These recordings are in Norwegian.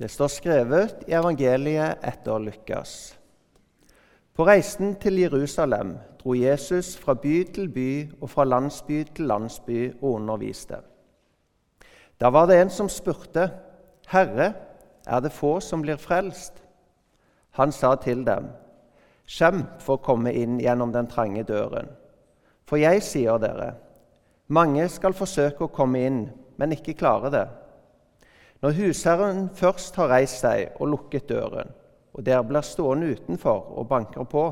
Det står skrevet i evangeliet etter Lukas. På reisen til Jerusalem dro Jesus fra by til by og fra landsby til landsby og underviste. Da var det en som spurte, 'Herre, er det få som blir frelst?' Han sa til dem, 'Skjem for å komme inn gjennom den trange døren.' For jeg sier dere, mange skal forsøke å komme inn, men ikke klare det. Når husherren først har reist seg og lukket døren, og dere blir stående utenfor og banker på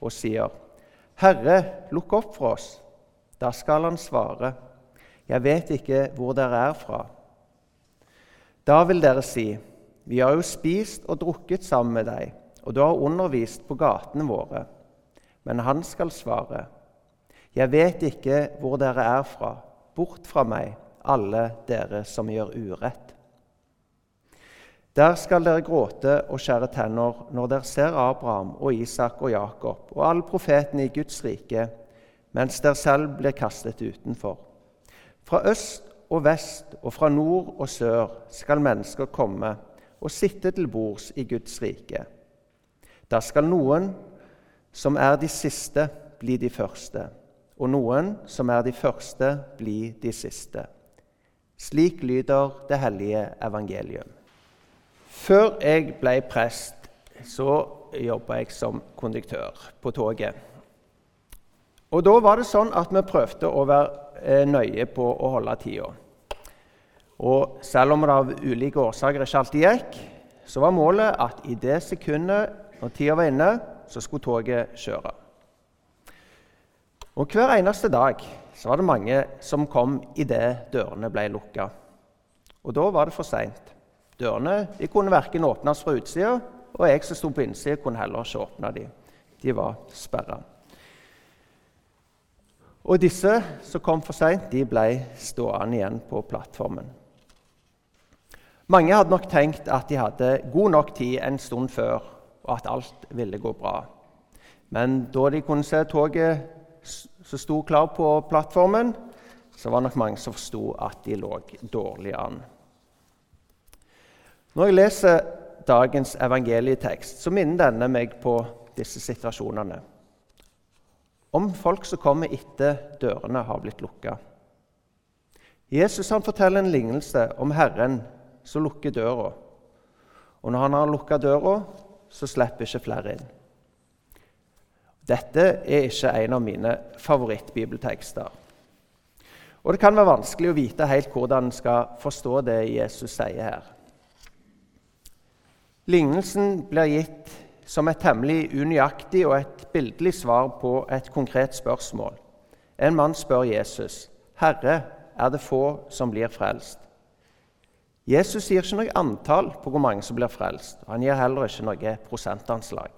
og sier, 'Herre, lukk opp for oss', da skal han svare, 'Jeg vet ikke hvor dere er fra.' Da vil dere si, 'Vi har jo spist og drukket sammen med deg' og du har undervist på gatene våre. Men han skal svare, Jeg vet ikke hvor dere er fra. Bort fra meg, alle dere som gjør urett. Der skal dere gråte og skjære tenner når dere ser Abraham og Isak og Jakob og alle profetene i Guds rike, mens dere selv blir kastet utenfor. Fra øst og vest og fra nord og sør skal mennesker komme og sitte til bords i Guds rike. Da skal noen som er de siste, bli de første, og noen som er de første, bli de siste. Slik lyder det hellige evangelium. Før jeg ble prest, så jobba jeg som konduktør på toget. Og Da var det sånn at vi prøvde å være eh, nøye på å holde tida. Og selv om det av ulike årsaker ikke alltid gikk, så var målet at i det sekundet når tida var inne, så skulle toget kjøre. Og Hver eneste dag så var det mange som kom idet dørene ble lukka. Og da var det for seint. Dørene de kunne verken åpnes fra utsida, og jeg som sto på innsida, kunne heller ikke åpne dem. De var sperra. Og disse som kom for seint, de ble stående igjen på plattformen. Mange hadde nok tenkt at de hadde god nok tid en stund før og at alt ville gå bra. Men da de kunne se toget som sto klar på plattformen, så var det nok mange som forsto at de lå dårlig an. Når jeg leser dagens evangelietekst, så minner denne meg på disse situasjonene. Om folk som kommer etter dørene har blitt lukka. Jesus han forteller en lignelse om Herren som lukker døra. Og når han har lukka døra, så slipper ikke flere inn. Dette er ikke en av mine favorittbibeltekster. Og Det kan være vanskelig å vite helt hvordan en skal forstå det Jesus sier her. Lignelsen blir gitt som et temmelig unøyaktig og et bildelig svar på et konkret spørsmål. En mann spør Jesus, 'Herre, er det få som blir frelst?' Jesus sier ikke noe antall på hvor mange som blir frelst. Han gir heller ikke noe prosentanslag.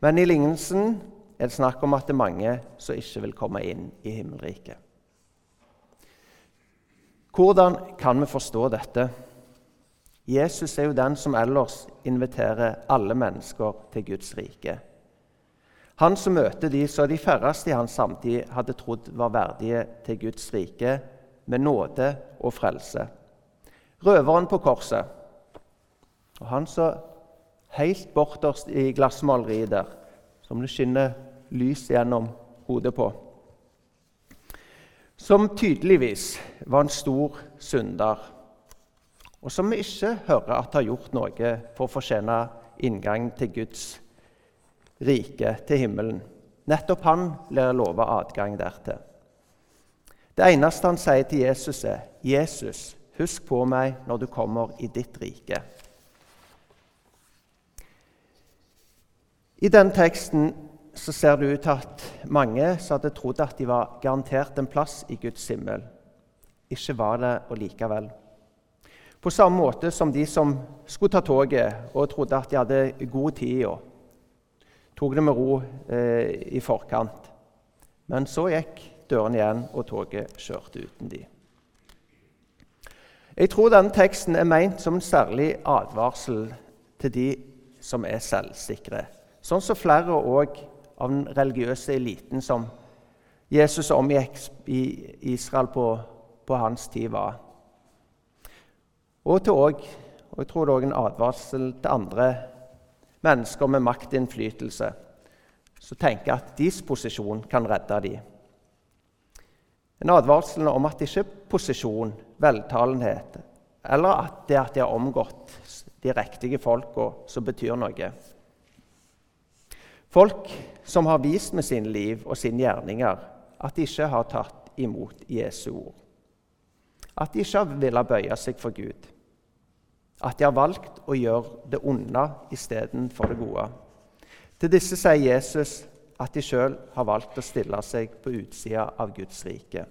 Men i lignelsen er det snakk om at det er mange som ikke vil komme inn i himmelriket. Hvordan kan vi forstå dette? Jesus er jo den som ellers inviterer alle mennesker til Guds rike. Han som møter de som de færreste i hans samtid hadde trodd var verdige til Guds rike, med nåde og frelse røveren på korset. Og han så helt borterst i glassmaleriet der, som det skinner lys gjennom hodet på. Som tydeligvis var en stor synder, og som vi ikke hører at har gjort noe for å fortjene inngang til Guds rike, til himmelen. Nettopp han blir lova adgang dertil. Det eneste han sier til Jesus, er 'Jesus, Husk på meg når du kommer i ditt rike. I den teksten så ser det ut til at mange som hadde trodd at de var garantert en plass i Guds himmel, ikke var det og likevel. På samme måte som de som skulle ta toget og trodde at de hadde god tid og tok det med ro eh, i forkant. Men så gikk dørene igjen, og toget kjørte uten de. Jeg tror denne teksten er meint som en særlig advarsel til de som er selvsikre. Sånn som flere òg av den religiøse eliten som Jesus omgikk i Israel på, på hans tid, var. Og til òg Og jeg tror det er en advarsel til andre mennesker med maktinnflytelse som tenker at deres posisjon kan redde dem. En advarsel om at ikke posisjon, veltalenhet eller at det at de har omgått de riktige folka, som betyr noe. Folk som har vist med sine liv og sine gjerninger at de ikke har tatt imot Jesu ord. At de ikke har villet bøye seg for Gud. At de har valgt å gjøre det onde istedenfor det gode. Til disse sier Jesus at de sjøl har valgt å stille seg på utsida av Guds rike.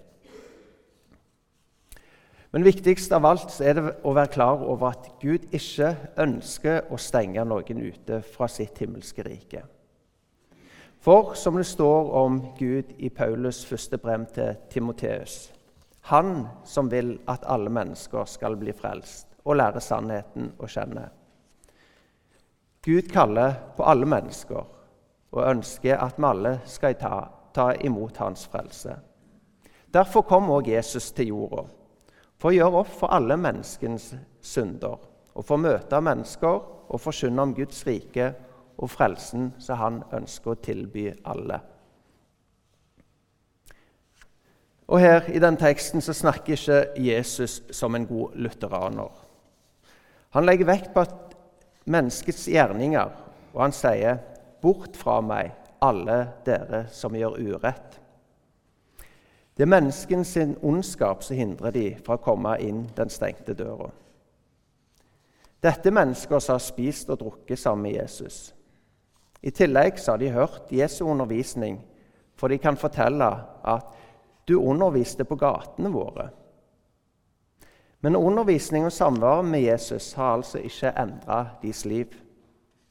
Men viktigst av alt er det å være klar over at Gud ikke ønsker å stenge noen ute fra sitt himmelske rike. For som det står om Gud i Paulus' første brev til Timoteus Han som vil at alle mennesker skal bli frelst og lære sannheten å kjenne. Gud kaller på alle mennesker og ønsker at vi alle skal ta, ta imot hans frelse. Derfor kom også Jesus til jorda for å gjøre opp for alle menneskens synder og for å møte mennesker og forkynne om Guds rike og frelsen som han ønsker å tilby alle. Og her I den teksten så snakker ikke Jesus som en god lutheraner. Han legger vekt på at menneskets gjerninger, og han sier, 'Bort fra meg, alle dere som gjør urett'. Det er menneskens ondskap som hindrer de fra å komme inn den stengte døra. Dette er mennesker som har spist og drukket sammen med Jesus. I tillegg har de hørt Jesu undervisning, for de kan fortelle at 'du underviste på gatene våre'. Men undervisning og samvær med Jesus har altså ikke endra deres liv.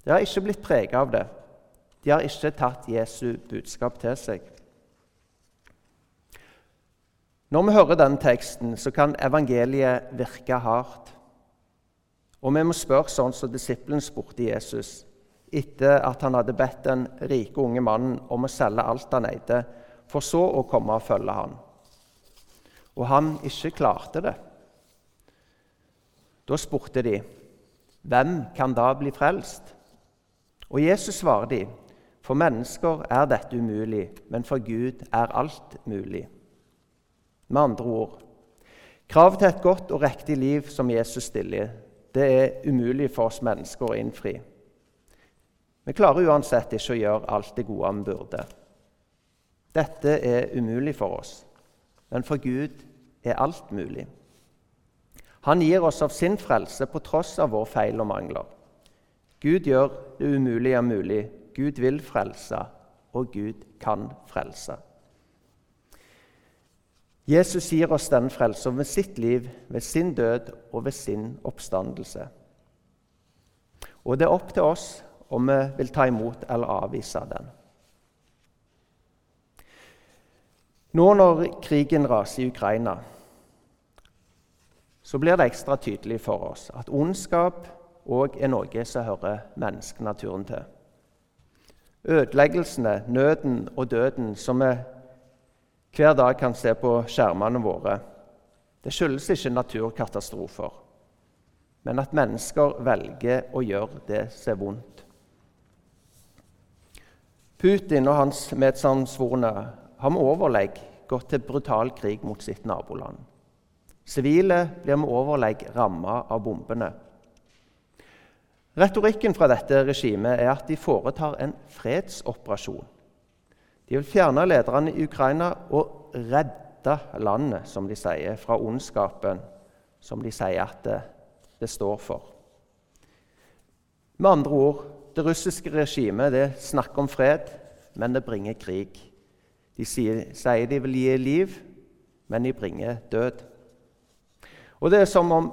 De har ikke blitt preget av det. De har ikke tatt Jesu budskap til seg. Når vi hører den teksten, så kan evangeliet virke hardt. Og vi må spørre sånn som disippelen spurte Jesus etter at han hadde bedt den rike unge mannen om å selge alt han eide, for så å komme og følge han. Og han ikke klarte det. Da spurte de, 'Hvem kan da bli frelst?' Og Jesus svarer de, 'For mennesker er dette umulig, men for Gud er alt mulig.' Med andre ord kravet til et godt og riktig liv som Jesus stiller, det er umulig for oss mennesker å innfri. Vi klarer uansett ikke å gjøre alt det gode vi burde. Dette er umulig for oss, men for Gud er alt mulig. Han gir oss av sin frelse på tross av vår feil og mangler. Gud gjør det umulige mulig. Gud vil frelse, og Gud kan frelse. Jesus gir oss den frelsen ved sitt liv, ved sin død og ved sin oppstandelse. Og det er opp til oss om vi vil ta imot eller avvise den. Nå når krigen raser i Ukraina, så blir det ekstra tydelig for oss at ondskap òg er noe som hører menneskenaturen til. Ødeleggelsene, nøden og døden som vi hver dag kan se på skjermene våre. Det skyldes ikke naturkatastrofer, men at mennesker velger å gjøre det som er vondt. Putin og hans medsammensvorne har med overlegg gått til brutal krig mot sitt naboland. Sivile blir med overlegg ramma av bombene. Retorikken fra dette regimet er at de foretar en fredsoperasjon de vil fjerne lederne i Ukraina og redde landet, som de sier, fra ondskapen som de sier at det, det står for. Med andre ord det russiske regimet det snakker om fred, men det bringer krig. De sier, sier de vil gi liv, men de bringer død. Og Det er som om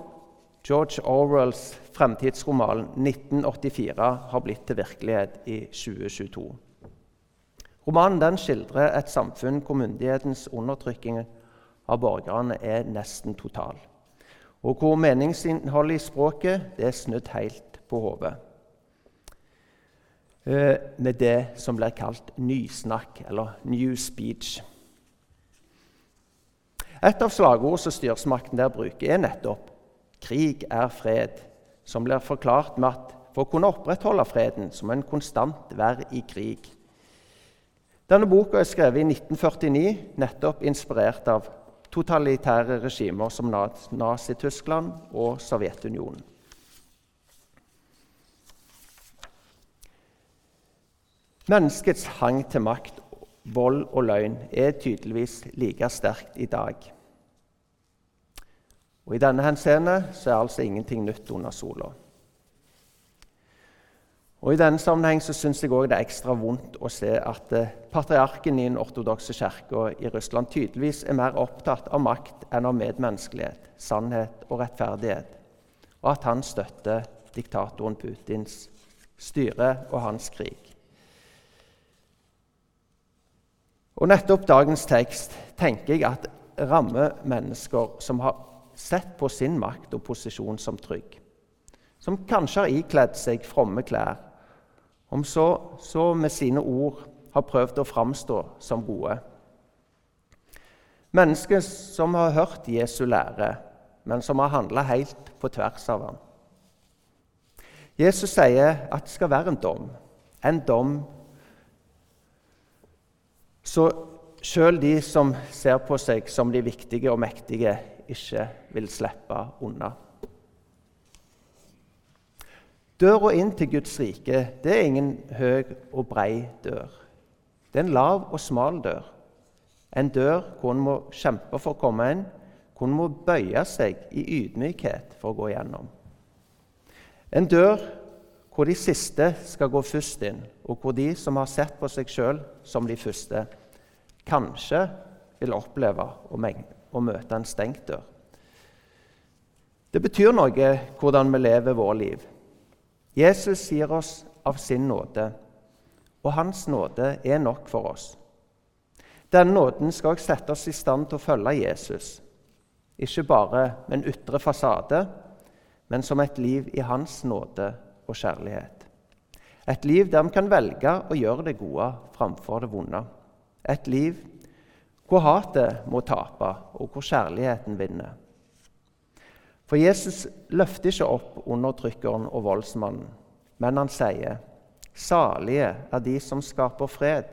George Orwells fremtidsroman 1984 har blitt til virkelighet i 2022. Romanen den skildrer et samfunn hvor myndighetens undertrykking av borgerne er nesten total, og hvor meningsinnholdet i språket det er snudd helt på hodet. Eh, med det som blir kalt nysnakk, eller new speech. Et av slagordene som styresmakten der bruker, er nettopp 'krig er fred'. som blir forklart med at for å kunne opprettholde freden som en konstant være i krig. Denne boka er skrevet i 1949, nettopp inspirert av totalitære regimer som Nazi-Tyskland og Sovjetunionen. Menneskets hang til makt, vold og løgn er tydeligvis like sterkt i dag. Og I denne henseende er altså ingenting nytt under sola. Og I denne sammenheng så syns jeg også det er ekstra vondt å se at eh, patriarken i den ortodokse kirka i Russland tydeligvis er mer opptatt av makt enn av medmenneskelighet, sannhet og rettferdighet, og at han støtter diktatoren Putins styre og hans krig. Og nettopp dagens tekst tenker jeg at rammer mennesker som har sett på sin makt og posisjon som trygg, som kanskje har ikledd seg fromme klær om så, så med sine ord har prøvd å framstå som gode. Mennesker som har hørt Jesu lære, men som har handla helt på tvers av ham. Jesus sier at det skal være en dom. En dom så sjøl de som ser på seg som de viktige og mektige, ikke vil slippe unna. Døra inn til Guds rike det er ingen høy og brei dør. Det er en lav og smal dør. En dør hvor en må kjempe for å komme inn, hvor en må bøye seg i ydmykhet for å gå gjennom. En dør hvor de siste skal gå først inn, og hvor de som har sett på seg sjøl som de første, kanskje vil oppleve å møte en stengt dør. Det betyr noe hvordan vi lever vårt liv. Jesus gir oss av sin nåde, og hans nåde er nok for oss. Denne nåden skal også sette oss i stand til å følge Jesus, ikke bare med en ytre fasade, men som et liv i hans nåde og kjærlighet. Et liv der vi kan velge å gjøre det gode framfor det vonde. Et liv hvor hatet må tape, og hvor kjærligheten vinner. For Jesus løfter ikke opp undertrykkeren og voldsmannen, men han sier salige er de som skaper fred,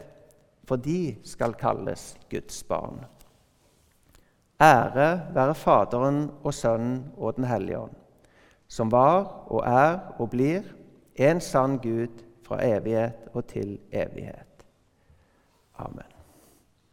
for de skal kalles Guds barn. Ære være Faderen og Sønnen og Den hellige ånd, som var og er og blir en sann Gud fra evighet og til evighet. Amen.